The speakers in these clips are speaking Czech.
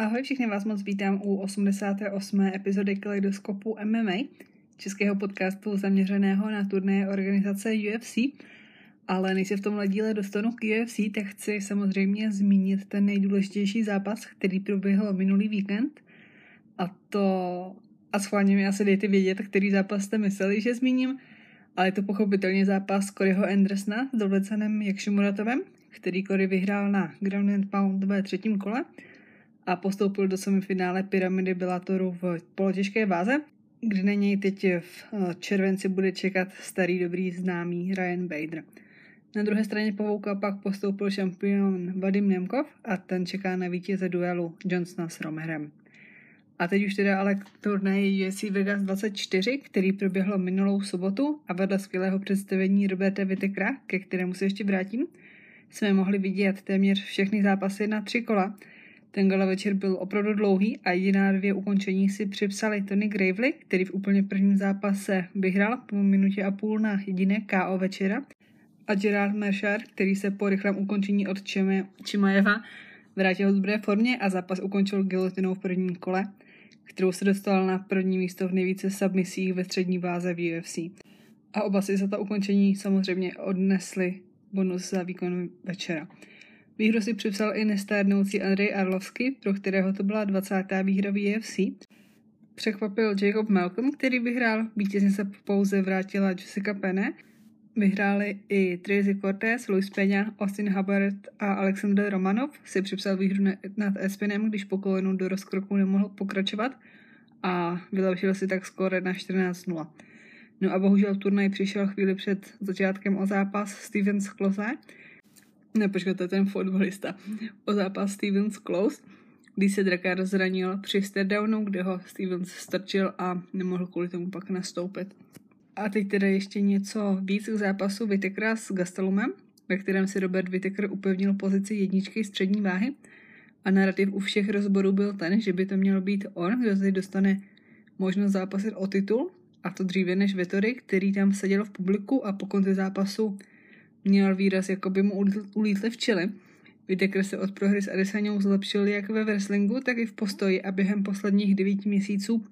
Ahoj, všichni vás moc vítám u 88. epizody Kaleidoskopu MMA, českého podcastu zaměřeného na turné organizace UFC. Ale než se v tomhle díle dostanu k UFC, tak chci samozřejmě zmínit ten nejdůležitější zápas, který proběhl minulý víkend. A to, a schválně mi asi dejte vědět, který zápas jste mysleli, že zmíním, ale je to pochopitelně zápas Coryho Andersona s Dovlecanem Jakšimuratovem, který Cory vyhrál na Ground and Pound ve třetím kole a postoupil do semifinále Pyramidy Bellatoru v polotěžké váze, kde na něj teď v eh, červenci bude čekat starý dobrý známý Ryan Bader. Na druhé straně povouka pak postoupil šampion Vadim Nemkov a ten čeká na vítěze duelu Johnsona s Romerem. A teď už teda ale k turnaji UFC Vegas 24, který proběhlo minulou sobotu a vedle skvělého představení Roberta Vitekra, ke kterému se ještě vrátím, jsme mohli vidět téměř všechny zápasy na tři kola. Ten gala večer byl opravdu dlouhý a jediná dvě ukončení si připsali Tony Gravely, který v úplně prvním zápase vyhrál po minutě a půl na jediné KO večera a Gerard Mershar, který se po rychlém ukončení od Čimajeva vrátil v dobré formě a zápas ukončil gilotinou v prvním kole, kterou se dostal na první místo v nejvíce submisích ve střední váze v UFC. A oba si za to ukončení samozřejmě odnesli bonus za výkon večera. Výhru si připsal i nestárnoucí Andrej Arlovsky, pro kterého to byla 20. výhra v UFC. Překvapil Jacob Malcolm, který vyhrál, vítězně se pouze vrátila Jessica Penne. Vyhráli i Tracy Cortez, Luis Peña, Austin Hubbard a Alexander Romanov si připsal výhru nad Espinem, když po kolenu do rozkroku nemohl pokračovat a vylepšil si tak skóre na 14-0. No a bohužel turnaj přišel chvíli před začátkem o zápas Stevens Klose. Ne, počkej, to je ten fotbalista. O zápas Stevens Close, kdy se Drakar zranil při stardownu, kde ho Stevens strčil a nemohl kvůli tomu pak nastoupit. A teď teda ještě něco víc k zápasu Vitekra s Gastelumem, ve kterém si Robert Vitekr upevnil pozici jedničky střední váhy a narrativ u všech rozborů byl ten, že by to mělo být on, kdo zde dostane možnost zápasit o titul, a to dříve než Vettori, který tam seděl v publiku a po konci zápasu měl výraz, jako by mu ulítli včely. Whittaker se od prohry s Adesanou zlepšil jak ve wrestlingu, tak i v postoji a během posledních devíti měsíců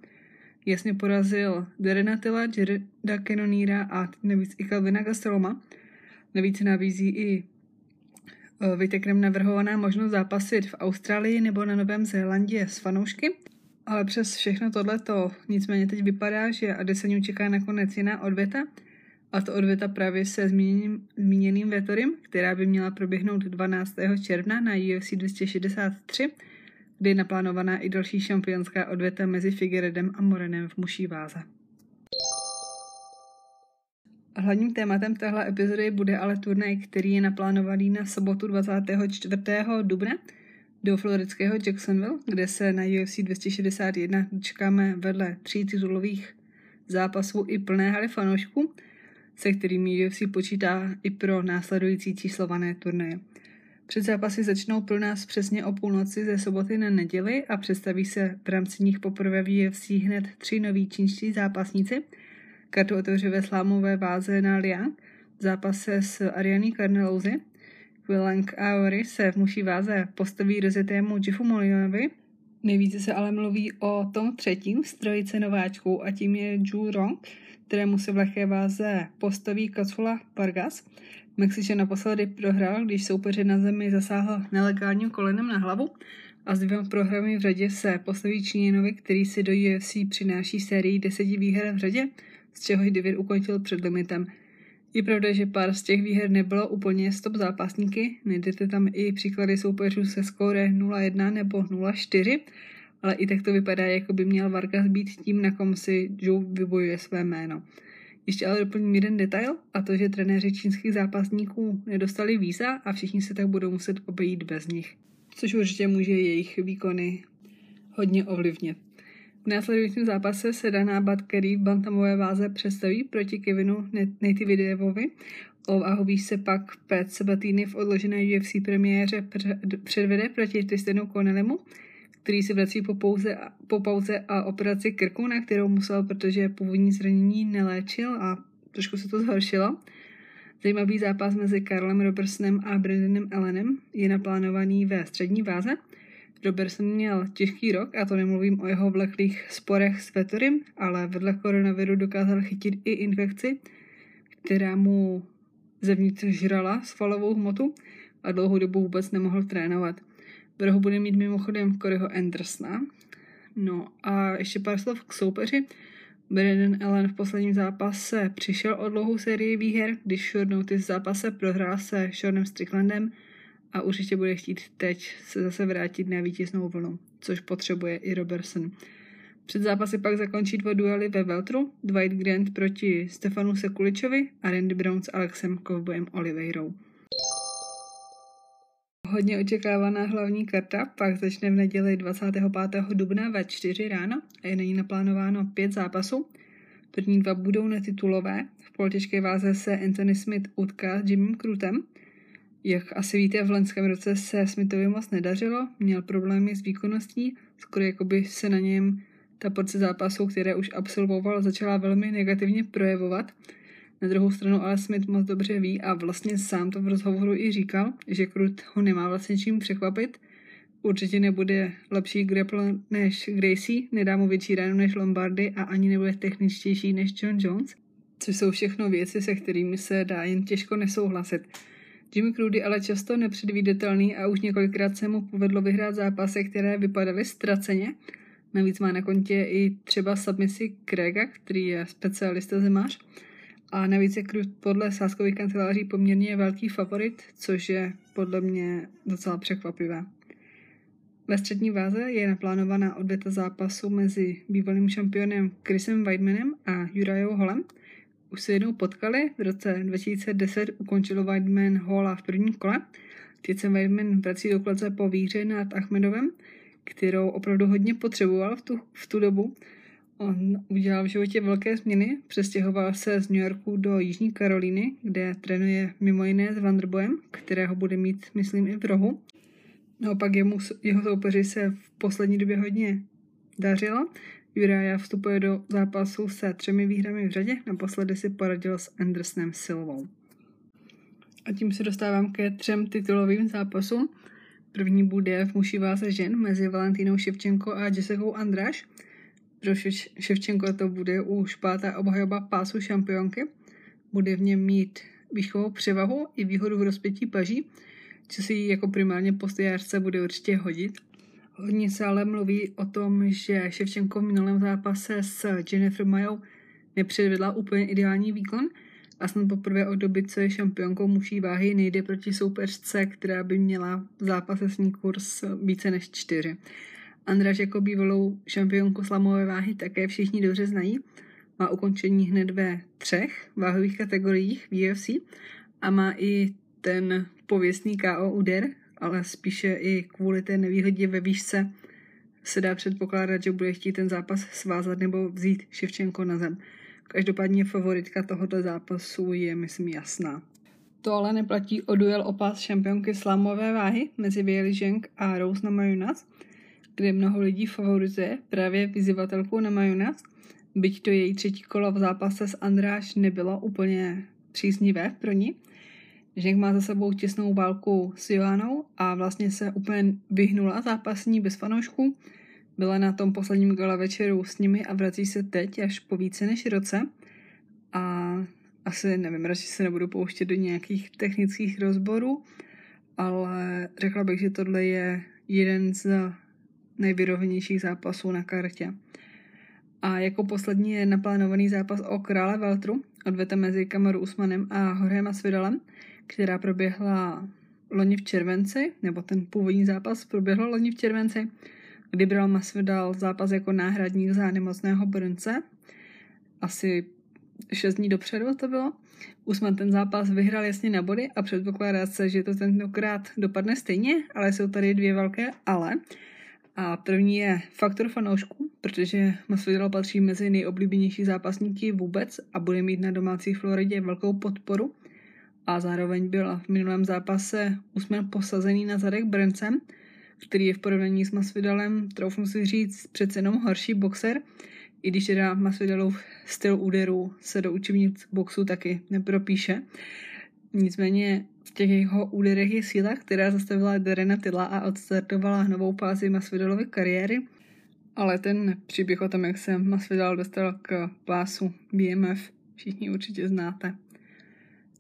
jasně porazil Derenatila, Jareda Canoníra a navíc i Calvina Gasteloma. Navíc nabízí i Whittakerem navrhovaná možnost zápasit v Austrálii nebo na Novém Zélandě s fanoušky – ale přes všechno tohleto nicméně teď vypadá, že Adesaniu čeká nakonec jiná odveta, a to odveta právě se zmíněným, zmíněným Vetorim, která by měla proběhnout 12. června na UFC 263, kde je naplánovaná i další šampionská odveta mezi Figueredem a Morenem v muší váze. Hlavním tématem téhle epizody bude ale turnaj, který je naplánovaný na sobotu 24. dubna, do florického Jacksonville, kde se na UFC 261 dočkáme vedle tří titulových zápasů i plné haly fanoušků, se kterými UFC počítá i pro následující číslované turnaje. Před zápasy začnou pro nás přesně o půlnoci ze soboty na neděli a představí se v rámci nich poprvé v UFC hned tři noví čínští zápasníci. Kartu otevře ve slámové váze na Liang v zápase s Ariany Carnelouzi Willang Aori se v muší váze postaví rozetému Jiffu Molinovi. Nejvíce se ale mluví o tom třetím z trojice nováčků a tím je Ju Rong, kterému se v lehké váze postaví Kacula Pargas. Mexičan naposledy prohrál, když soupeře na zemi zasáhl nelegálním kolenem na hlavu a s dvěma programy v řadě se postaví Číněnovi, který si do UFC přináší sérii deseti výher v řadě, z čehož devět ukončil před limitem – je pravda, že pár z těch výher nebylo úplně stop zápasníky, najdete tam i příklady soupeřů se skóre 0-1 nebo 0-4, ale i tak to vypadá, jako by měl Vargas být tím, na kom si Joe vybojuje své jméno. Ještě ale doplním jeden detail, a to, že trenéři čínských zápasníků nedostali víza a všichni se tak budou muset obejít bez nich. Což určitě může jejich výkony hodně ovlivnit. V následujícím zápase se Dana Batkery v bantamové váze představí proti Kevinu Natividevovi. O se pak Pat Sabatini v odložené UFC premiéře předvede proti Tristanu Connellimu, který se vrací po, pouze, po pauze a operaci krku, na kterou musel, protože původní zranění neléčil a trošku se to zhoršilo. Zajímavý zápas mezi Karlem Robertsonem a Brandonem Allenem je naplánovaný ve střední váze – Robertson měl těžký rok, a to nemluvím o jeho vleklých sporech s Vettorym, ale vedle koronaviru dokázal chytit i infekci, která mu zevnitř žrala svalovou hmotu a dlouhou dobu vůbec nemohl trénovat. V rohu bude mít mimochodem Coryho Andersona. No a ještě pár slov k soupeři. Brandon Allen v posledním zápase přišel o dlouhou sérii výher, když short notice zápase prohrál se Seanem Stricklandem a určitě bude chtít teď se zase vrátit na vítěznou vlnu, což potřebuje i Robertson. Před zápasy pak zakončí dva duely ve Veltru, Dwight Grant proti Stefanu Sekuličovi a Randy Brown s Alexem Kovbojem Oliveirou. Hodně očekávaná hlavní karta pak začne v neděli 25. dubna ve 4 ráno a je na ní naplánováno pět zápasů. První dva budou netitulové. V politické váze se Anthony Smith utká s Jimmym Krutem. Jak asi víte, v loňském roce se Smithovi moc nedařilo, měl problémy s výkonností, skoro jako by se na něm ta porce zápasů, které už absolvoval, začala velmi negativně projevovat. Na druhou stranu ale Smith moc dobře ví a vlastně sám to v rozhovoru i říkal, že Krut ho nemá vlastně čím překvapit. Určitě nebude lepší grappler než Gracie, nedá mu větší ránu než Lombardy a ani nebude techničtější než John Jones, což jsou všechno věci, se kterými se dá jen těžko nesouhlasit. Jimmy Crudy ale často nepředvídatelný a už několikrát se mu povedlo vyhrát zápasy, které vypadaly ztraceně. Navíc má na kontě i třeba submisi Craiga, který je specialista zemář. A navíc je Cruz podle sáskových kanceláří poměrně velký favorit, což je podle mě docela překvapivé. Ve střední váze je naplánovaná odveta zápasu mezi bývalým šampionem Chrisem Weidmanem a Jurajou Holem. Už se jednou potkali, v roce 2010 ukončil Weidman Hola v prvním kole. Teď se Weidman vrací do klece po výhře nad Achmedovem, kterou opravdu hodně potřeboval v tu, v tu dobu, On udělal v životě velké změny, přestěhoval se z New Yorku do Jižní Karolíny, kde trénuje mimo jiné s Vanderboem, kterého bude mít, myslím, i v rohu. Naopak jemu, jeho soupeři se v poslední době hodně dařilo. Juraja vstupuje do zápasu se třemi výhrami v řadě, naposledy si poradil s Andersonem Silvou. A tím se dostávám ke třem titulovým zápasům. První bude v muší váze žen mezi Valentínou Ševčenko a Jessicou Andráš – pro Ševčenko to bude už pátá obhajoba pásu šampionky. Bude v něm mít výchovou převahu i výhodu v rozpětí paží, co si jako primárně postojářce bude určitě hodit. Hodně se ale mluví o tom, že Ševčenko v minulém zápase s Jennifer Majou nepředvedla úplně ideální výkon a snad poprvé od doby, co je šampionkou muší váhy, nejde proti soupeřce, která by měla v zápase s ní kurz více než čtyři. Andraž jako bývalou šampionku slamové váhy také všichni dobře znají. Má ukončení hned ve třech váhových kategoriích v UFC a má i ten pověstný KO úder, ale spíše i kvůli té nevýhodě ve výšce se dá předpokládat, že bude chtít ten zápas svázat nebo vzít Ševčenko na zem. Každopádně favoritka tohoto zápasu je, myslím, jasná. To ale neplatí o duel o pás šampionky slamové váhy mezi Bailey Zheng a Rose Namajunas, kde mnoho lidí favorizuje právě vyzývatelku na majonez, byť to její třetí kolo v zápase s Andráš nebylo úplně příznivé pro ní. Ženk má za sebou těsnou válku s Joanou a vlastně se úplně vyhnula zápasní bez fanoušků. Byla na tom posledním gala večeru s nimi a vrací se teď až po více než roce. A asi nevím, radši se nebudu pouštět do nějakých technických rozborů, ale řekla bych, že tohle je jeden z nejvyrovnějších zápasů na kartě. A jako poslední je naplánovaný zápas o krále Valtru, odvete mezi Kamaru Usmanem a Jorgem Asvidalem, která proběhla loni v červenci, nebo ten původní zápas proběhl loni v červenci, kdy bral Masvidal zápas jako náhradník za nemocného Brnce. Asi 6 dní dopředu to bylo. Usman ten zápas vyhrál jasně na body a předpokládá se, že to tentokrát dopadne stejně, ale jsou tady dvě velké ale. A první je faktor fanoušků, protože Masvidal patří mezi nejoblíbenější zápasníky vůbec a bude mít na domácí Floridě velkou podporu. A zároveň byl v minulém zápase Usman posazený na zadek Brencem, který je v porovnání s Masvidalem, troufnu si říct, přece jenom horší boxer, i když teda Masvidalův styl úderu se do učebnic boxu taky nepropíše. Nicméně v těch jeho úderech je síla, která zastavila Darena Tilla a odstartovala novou fázi Masvidalovy kariéry. Ale ten příběh o tom, jak se Masvidal dostal k pásu BMF, všichni určitě znáte.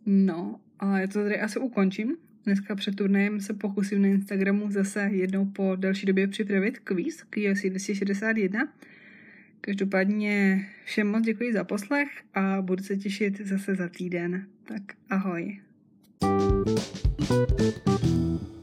No, a já to tady asi ukončím. Dneska před turnajem se pokusím na Instagramu zase jednou po další době připravit kvíz k UFC 261. Každopádně všem moc děkuji za poslech a budu se těšit zase za týden. Tak ahoj. thank you